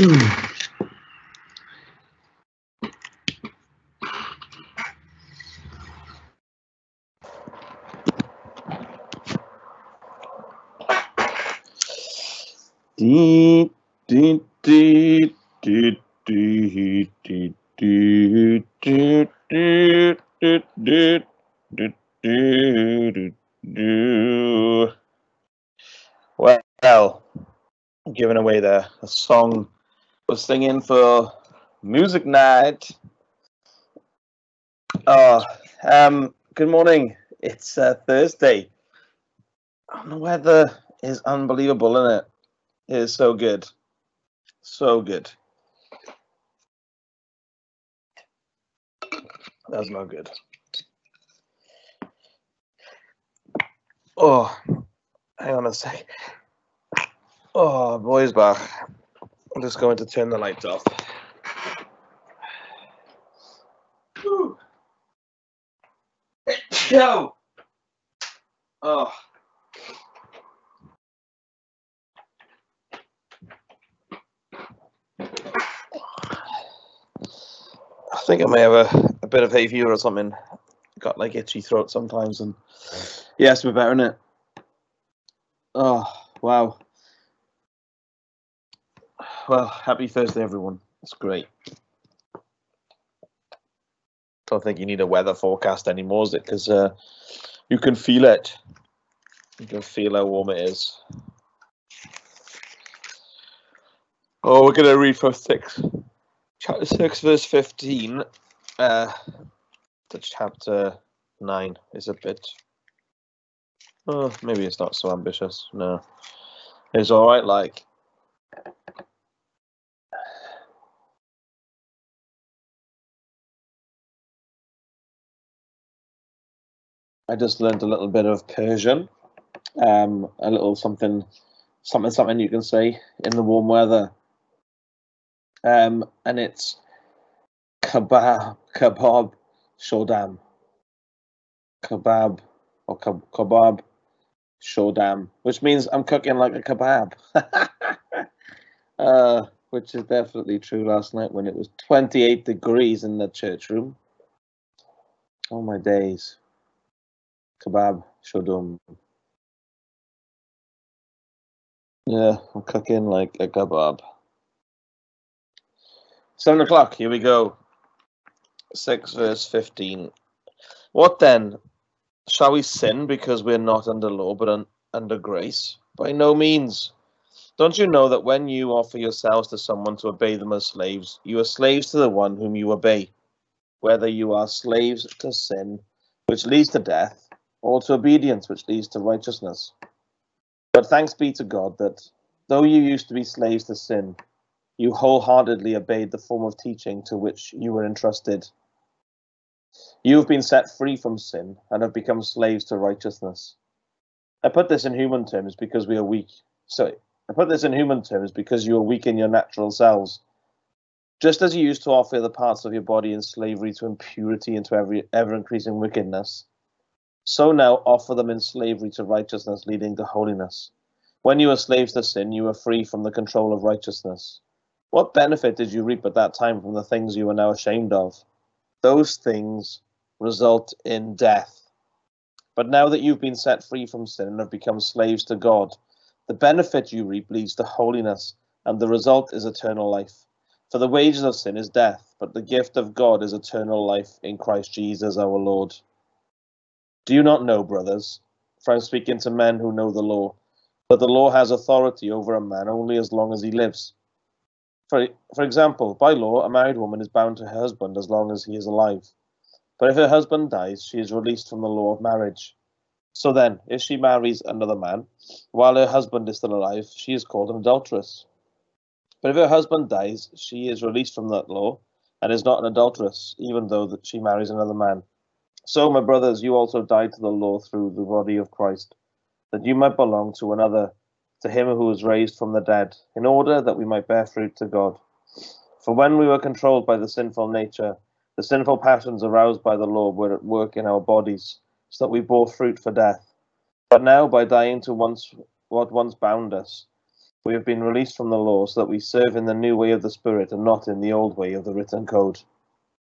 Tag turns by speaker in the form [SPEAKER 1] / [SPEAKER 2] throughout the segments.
[SPEAKER 1] Well, giving away there a song was singing for music night. Oh, um, good morning. It's uh, Thursday. And the weather is unbelievable, isn't it? It is so good. So good. That's not good. Oh, hang on a sec. Oh, boys back. I'm just going to turn the lights off. Whew. Yo. Oh. I think I may have a, a bit of hay fever or something. Got like itchy throat sometimes, and yes, we're better, isn't it? Oh, wow. Well, happy Thursday, everyone. It's great. Don't think you need a weather forecast anymore, is it? Because uh, you can feel it. You can feel how warm it is. Oh, we're going to read from 6, chapter 6, verse 15 uh, to chapter 9 is a bit. Oh, maybe it's not so ambitious. No. It's all right, like. I just learned a little bit of Persian, um, a little something, something, something you can say in the warm weather. Um, and it's kebab, kebab, shodam, kebab or keb- kebab, shodam, which means I'm cooking like a kebab. uh, which is definitely true last night when it was 28 degrees in the church room. Oh my days. Kebab, shodum. Yeah, I'm cooking like a kebab. Seven o'clock, here we go. 6 verse 15. What then? Shall we sin because we're not under law but un- under grace? By no means. Don't you know that when you offer yourselves to someone to obey them as slaves, you are slaves to the one whom you obey, whether you are slaves to sin, which leads to death, or to obedience, which leads to righteousness? But thanks be to God that, though you used to be slaves to sin, you wholeheartedly obeyed the form of teaching to which you were entrusted. You have been set free from sin and have become slaves to righteousness. I put this in human terms because we are weak. So I put this in human terms because you are weak in your natural selves. Just as you used to offer the parts of your body in slavery to impurity and to every ever increasing wickedness, so now offer them in slavery to righteousness leading to holiness. When you were slaves to sin, you were free from the control of righteousness. What benefit did you reap at that time from the things you are now ashamed of? Those things result in death. But now that you've been set free from sin and have become slaves to God, the benefit you reap leads to holiness, and the result is eternal life. For the wages of sin is death, but the gift of God is eternal life in Christ Jesus our Lord. Do you not know, brothers, for I'm speaking to men who know the law, that the law has authority over a man only as long as he lives? For, for example, by law, a married woman is bound to her husband as long as he is alive. But if her husband dies, she is released from the law of marriage. So then, if she marries another man while her husband is still alive, she is called an adulteress. But if her husband dies, she is released from that law and is not an adulteress, even though that she marries another man. So, my brothers, you also died to the law through the body of Christ, that you might belong to another, to him who was raised from the dead, in order that we might bear fruit to God. For when we were controlled by the sinful nature, the sinful passions aroused by the law were at work in our bodies, so that we bore fruit for death. But now, by dying to once what once bound us, We have been released from the law so that we serve in the new way of the Spirit and not in the old way of the written code.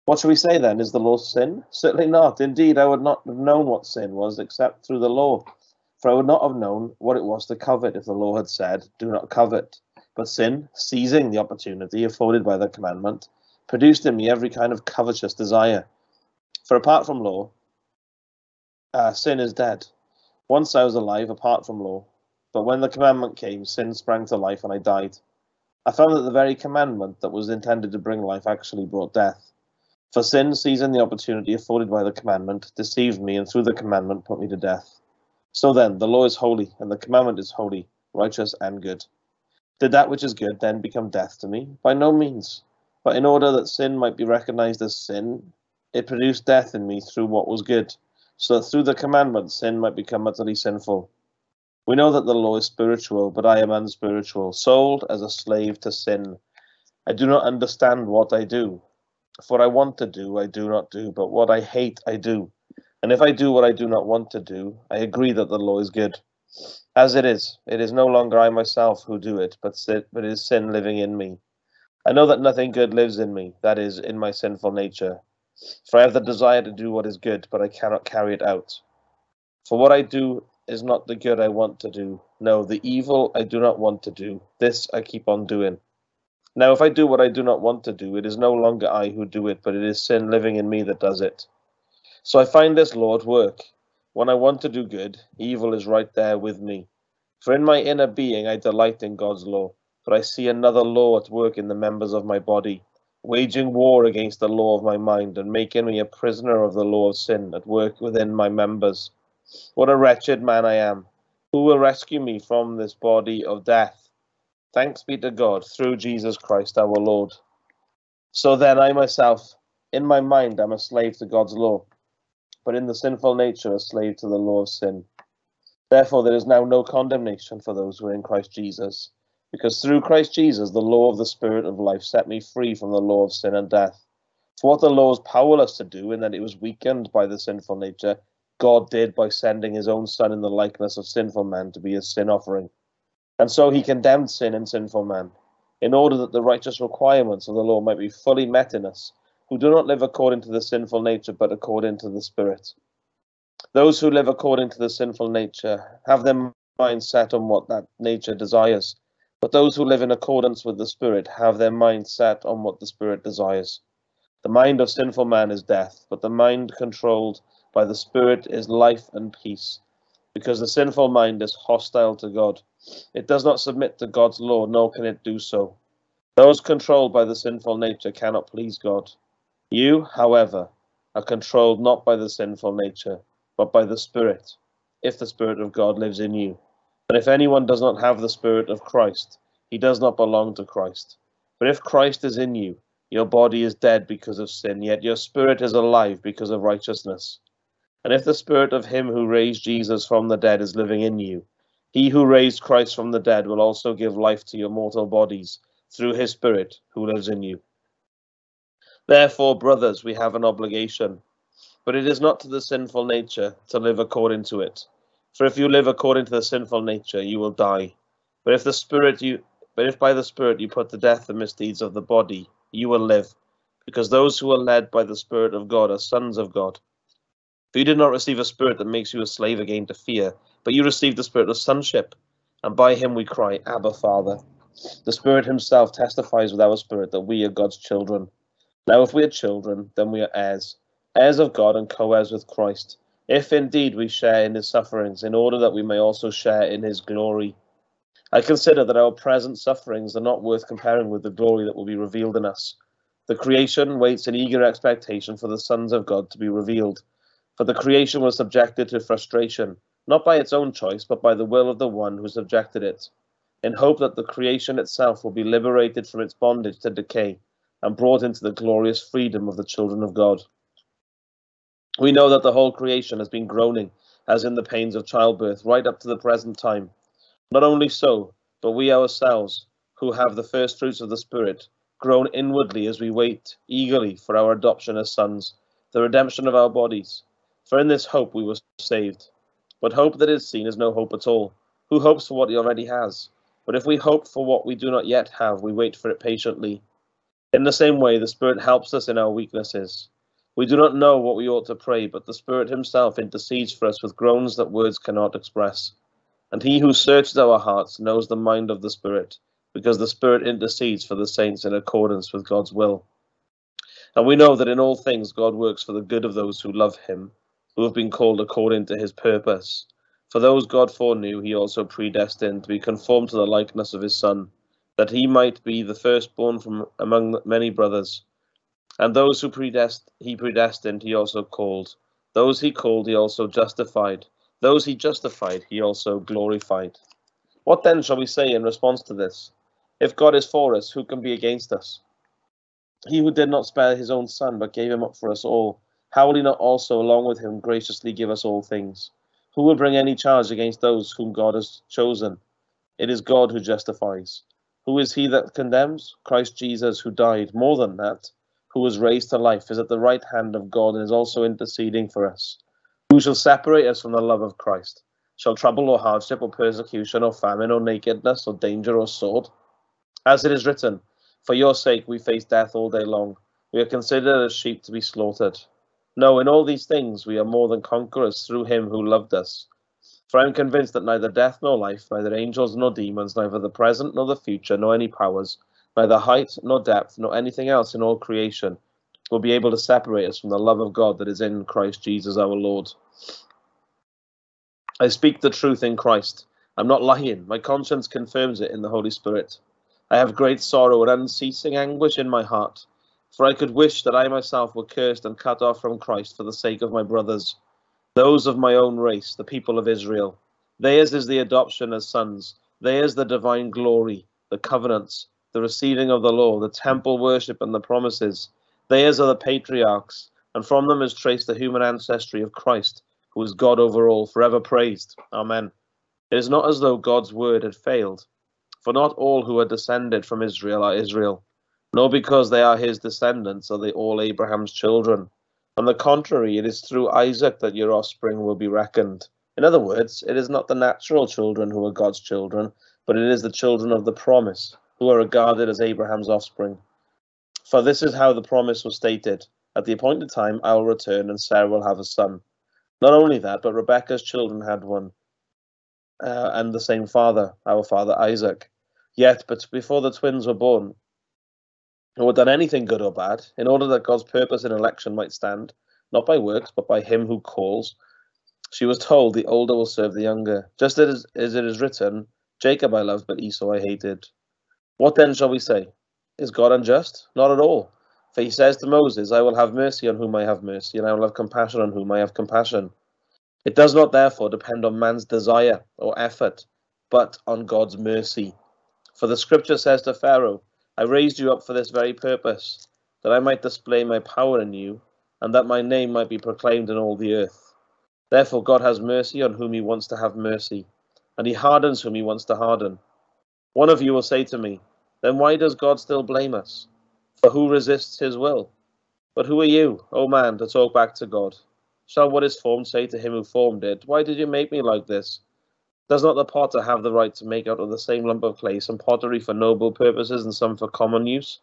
[SPEAKER 1] What shall we say then? Is the law sin? Certainly not. Indeed, I would not have known what sin was except through the law. For I would not have known what it was to covet if the law had said, Do not covet. But sin, seizing the opportunity afforded by the commandment, produced in me every kind of covetous desire. For apart from law, uh, sin is dead. Once I was alive apart from law, but when the commandment came, sin sprang to life and I died. I found that the very commandment that was intended to bring life actually brought death. For sin, seizing the opportunity afforded by the commandment, deceived me and through the commandment put me to death. So then, the law is holy and the commandment is holy, righteous and good. Did that which is good then become death to me? By no means. But in order that sin might be recognized as sin, it produced death in me through what was good, so that through the commandment sin might become utterly sinful. We know that the law is spiritual, but I am unspiritual, sold as a slave to sin. I do not understand what I do. For I want to do, I do not do, but what I hate, I do. And if I do what I do not want to do, I agree that the law is good. As it is, it is no longer I myself who do it, but, but it is sin living in me. I know that nothing good lives in me, that is, in my sinful nature. For I have the desire to do what is good, but I cannot carry it out. For what I do is not the good I want to do. No, the evil I do not want to do. This I keep on doing. Now, if I do what I do not want to do, it is no longer I who do it, but it is sin living in me that does it. So I find this law at work. When I want to do good, evil is right there with me. For in my inner being I delight in God's law, but I see another law at work in the members of my body, waging war against the law of my mind and making me a prisoner of the law of sin at work within my members. What a wretched man I am. Who will rescue me from this body of death? Thanks be to God through Jesus Christ our Lord. So then, I myself, in my mind, am a slave to God's law, but in the sinful nature, a slave to the law of sin. Therefore, there is now no condemnation for those who are in Christ Jesus, because through Christ Jesus, the law of the Spirit of life set me free from the law of sin and death. For what the law was powerless to do, in that it was weakened by the sinful nature, God did by sending his own Son in the likeness of sinful man to be a sin offering. And so he condemned sin in sinful man, in order that the righteous requirements of the law might be fully met in us, who do not live according to the sinful nature, but according to the Spirit. Those who live according to the sinful nature have their mind set on what that nature desires, but those who live in accordance with the Spirit have their mind set on what the Spirit desires. The mind of sinful man is death, but the mind controlled by the Spirit is life and peace, because the sinful mind is hostile to God. It does not submit to God's law, nor can it do so. Those controlled by the sinful nature cannot please God. You, however, are controlled not by the sinful nature, but by the Spirit, if the Spirit of God lives in you. And if anyone does not have the Spirit of Christ, he does not belong to Christ. But if Christ is in you, your body is dead because of sin, yet your spirit is alive because of righteousness. And if the spirit of him who raised Jesus from the dead is living in you, he who raised Christ from the dead will also give life to your mortal bodies through his spirit who lives in you. Therefore, brothers, we have an obligation, but it is not to the sinful nature to live according to it. For if you live according to the sinful nature, you will die. But if the spirit you but if by the spirit you put to death the misdeeds of the body, you will live, because those who are led by the spirit of God are sons of God. For you did not receive a spirit that makes you a slave again to fear, but you received the spirit of sonship, and by him we cry, Abba, Father. The Spirit himself testifies with our spirit that we are God's children. Now, if we are children, then we are heirs, heirs of God and co heirs with Christ, if indeed we share in his sufferings, in order that we may also share in his glory. I consider that our present sufferings are not worth comparing with the glory that will be revealed in us. The creation waits in eager expectation for the sons of God to be revealed. For the creation was subjected to frustration, not by its own choice, but by the will of the one who subjected it, in hope that the creation itself will be liberated from its bondage to decay and brought into the glorious freedom of the children of God. We know that the whole creation has been groaning, as in the pains of childbirth, right up to the present time. Not only so, but we ourselves, who have the first fruits of the Spirit, groan inwardly as we wait eagerly for our adoption as sons, the redemption of our bodies. For in this hope we were saved. But hope that is seen is no hope at all. Who hopes for what he already has? But if we hope for what we do not yet have, we wait for it patiently. In the same way, the Spirit helps us in our weaknesses. We do not know what we ought to pray, but the Spirit Himself intercedes for us with groans that words cannot express. And He who searches our hearts knows the mind of the Spirit, because the Spirit intercedes for the saints in accordance with God's will. And we know that in all things God works for the good of those who love Him, who have been called according to His purpose. For those God foreknew, he also predestined to be conformed to the likeness of his Son, that he might be the firstborn from among many brothers. And those who predest he predestined, he also called. Those he called, he also justified. Those he justified, he also glorified. What then shall we say in response to this? If God is for us, who can be against us? He who did not spare his own Son, but gave him up for us all, how will he not also, along with him, graciously give us all things? Who will bring any charge against those whom God has chosen? It is God who justifies. Who is he that condemns? Christ Jesus, who died. More than that, who was raised to life, is at the right hand of God and is also interceding for us. Who shall separate us from the love of Christ? Shall trouble or hardship or persecution or famine or nakedness or danger or sword? As it is written, For your sake we face death all day long. We are considered as sheep to be slaughtered. No, in all these things we are more than conquerors through him who loved us. For I am convinced that neither death nor life, neither angels nor demons, neither the present nor the future, nor any powers, neither height nor depth, nor anything else in all creation will be able to separate us from the love of God that is in Christ Jesus our Lord. I speak the truth in Christ. I'm not lying. My conscience confirms it in the Holy Spirit. I have great sorrow and unceasing anguish in my heart for I could wish that I myself were cursed and cut off from Christ for the sake of my brothers, those of my own race, the people of Israel. Theirs is the adoption as sons, theirs the divine glory, the covenants, the receiving of the law, the temple worship, and the promises. Theirs are the patriarchs, and from them is traced the human ancestry of Christ, who is God over all, forever praised. Amen. It is not as though God's word had failed, for not all who are descended from Israel are Israel nor because they are his descendants are they all Abraham's children. On the contrary, it is through Isaac that your offspring will be reckoned. In other words, it is not the natural children who are God's children, but it is the children of the promise who are regarded as Abraham's offspring. For this is how the promise was stated At the appointed time, I will return, and Sarah will have a son. Not only that, but Rebekah's children had one, uh, and the same father, our father Isaac. Yet, but before the twins were born, had done anything good or bad, in order that God's purpose in election might stand, not by works, but by him who calls. She was told, The older will serve the younger. Just as, as it is written, Jacob I loved, but Esau I hated. What then shall we say? Is God unjust? Not at all. For he says to Moses, I will have mercy on whom I have mercy, and I will have compassion on whom I have compassion. It does not therefore depend on man's desire or effort, but on God's mercy. For the scripture says to Pharaoh, I raised you up for this very purpose, that I might display my power in you, and that my name might be proclaimed in all the earth. Therefore God has mercy on whom he wants to have mercy, and he hardens whom he wants to harden. One of you will say to me, Then why does God still blame us? For who resists his will? But who are you, O man, to talk back to God? Shall what is formed say to him who formed it, Why did you make me like this? Does not the potter have the right to make out of the same lump of clay some pottery for noble purposes and some for common use?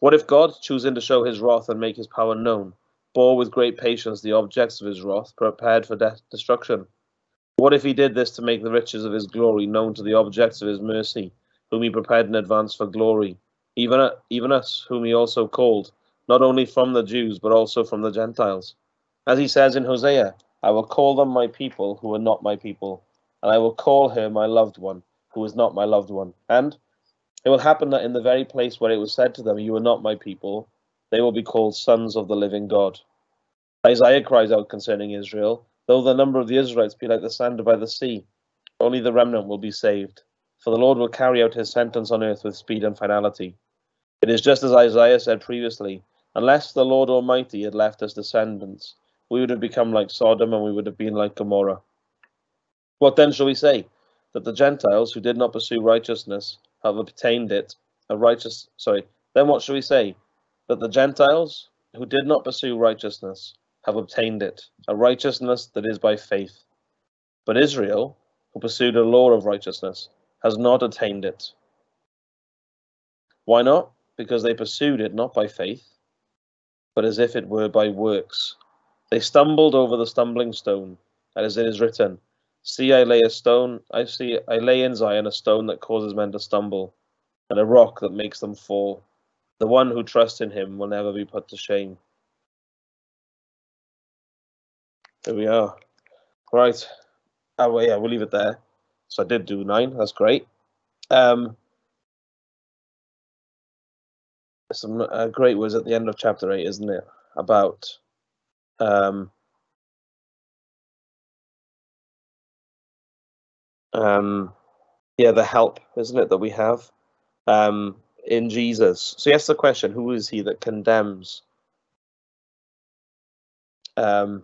[SPEAKER 1] What if God, choosing to show his wrath and make his power known, bore with great patience the objects of his wrath, prepared for de- destruction? What if he did this to make the riches of his glory known to the objects of his mercy, whom he prepared in advance for glory, even, even us, whom he also called, not only from the Jews, but also from the Gentiles? As he says in Hosea, I will call them my people who are not my people and I will call her my loved one, who is not my loved one. And it will happen that in the very place where it was said to them, You are not my people, they will be called sons of the living God. Isaiah cries out concerning Israel, Though the number of the Israelites be like the sand by the sea, only the remnant will be saved. For the Lord will carry out his sentence on earth with speed and finality. It is just as Isaiah said previously Unless the Lord Almighty had left us descendants, we would have become like Sodom and we would have been like Gomorrah. What then shall we say? That the Gentiles who did not pursue righteousness have obtained it, a righteous sorry, then what shall we say? That the Gentiles who did not pursue righteousness have obtained it, a righteousness that is by faith. But Israel, who pursued a law of righteousness, has not attained it. Why not? Because they pursued it not by faith, but as if it were by works. They stumbled over the stumbling stone, and as it is written, See, I lay a stone, I see, I lay in Zion a stone that causes men to stumble, and a rock that makes them fall. The one who trusts in him will never be put to shame. There we are. Right. Oh, well, yeah, we'll leave it there. So I did do nine. That's great. Um, some uh, great words at the end of chapter eight, isn't it? About um, um, yeah, the help, isn't it, that we have um, in Jesus. So, yes, the question: Who is he that condemns? Um,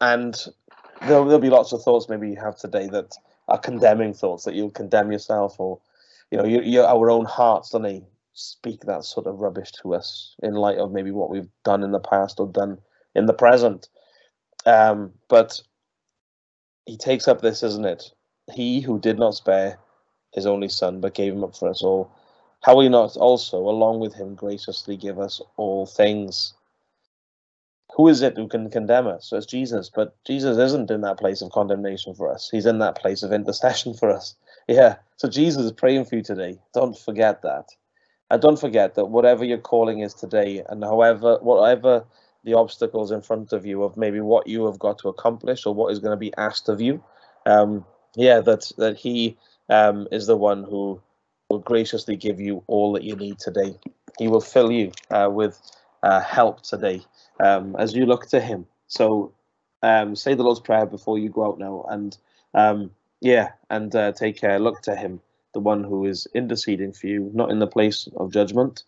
[SPEAKER 1] and there'll, there'll be lots of thoughts maybe you have today that are condemning thoughts that you'll condemn yourself or you know you, you, our own hearts don't they speak that sort of rubbish to us in light of maybe what we've done in the past or done in the present um, but he takes up this isn't it he who did not spare his only son but gave him up for us all how will he not also along with him graciously give us all things who is it who can condemn us? So it's Jesus, but Jesus isn't in that place of condemnation for us. He's in that place of intercession for us. Yeah. So Jesus is praying for you today. Don't forget that. And don't forget that whatever your calling is today, and however, whatever the obstacles in front of you of maybe what you have got to accomplish or what is going to be asked of you, um, yeah, that that He um, is the one who will graciously give you all that you need today. He will fill you uh, with uh, help today um, as you look to Him. So um, say the Lord's Prayer before you go out now, and um, yeah, and uh, take care. Look to Him, the one who is interceding for you, not in the place of judgment.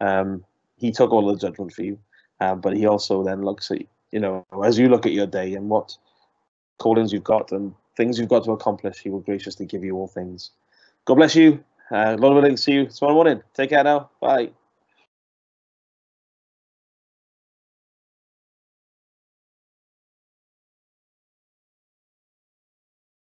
[SPEAKER 1] Um, he took all the judgment for you, uh, but He also then looks at you know as you look at your day and what callings you've got and things you've got to accomplish. He will graciously give you all things. God bless you. Uh, Lord willing, to see you tomorrow morning. Take care now. Bye.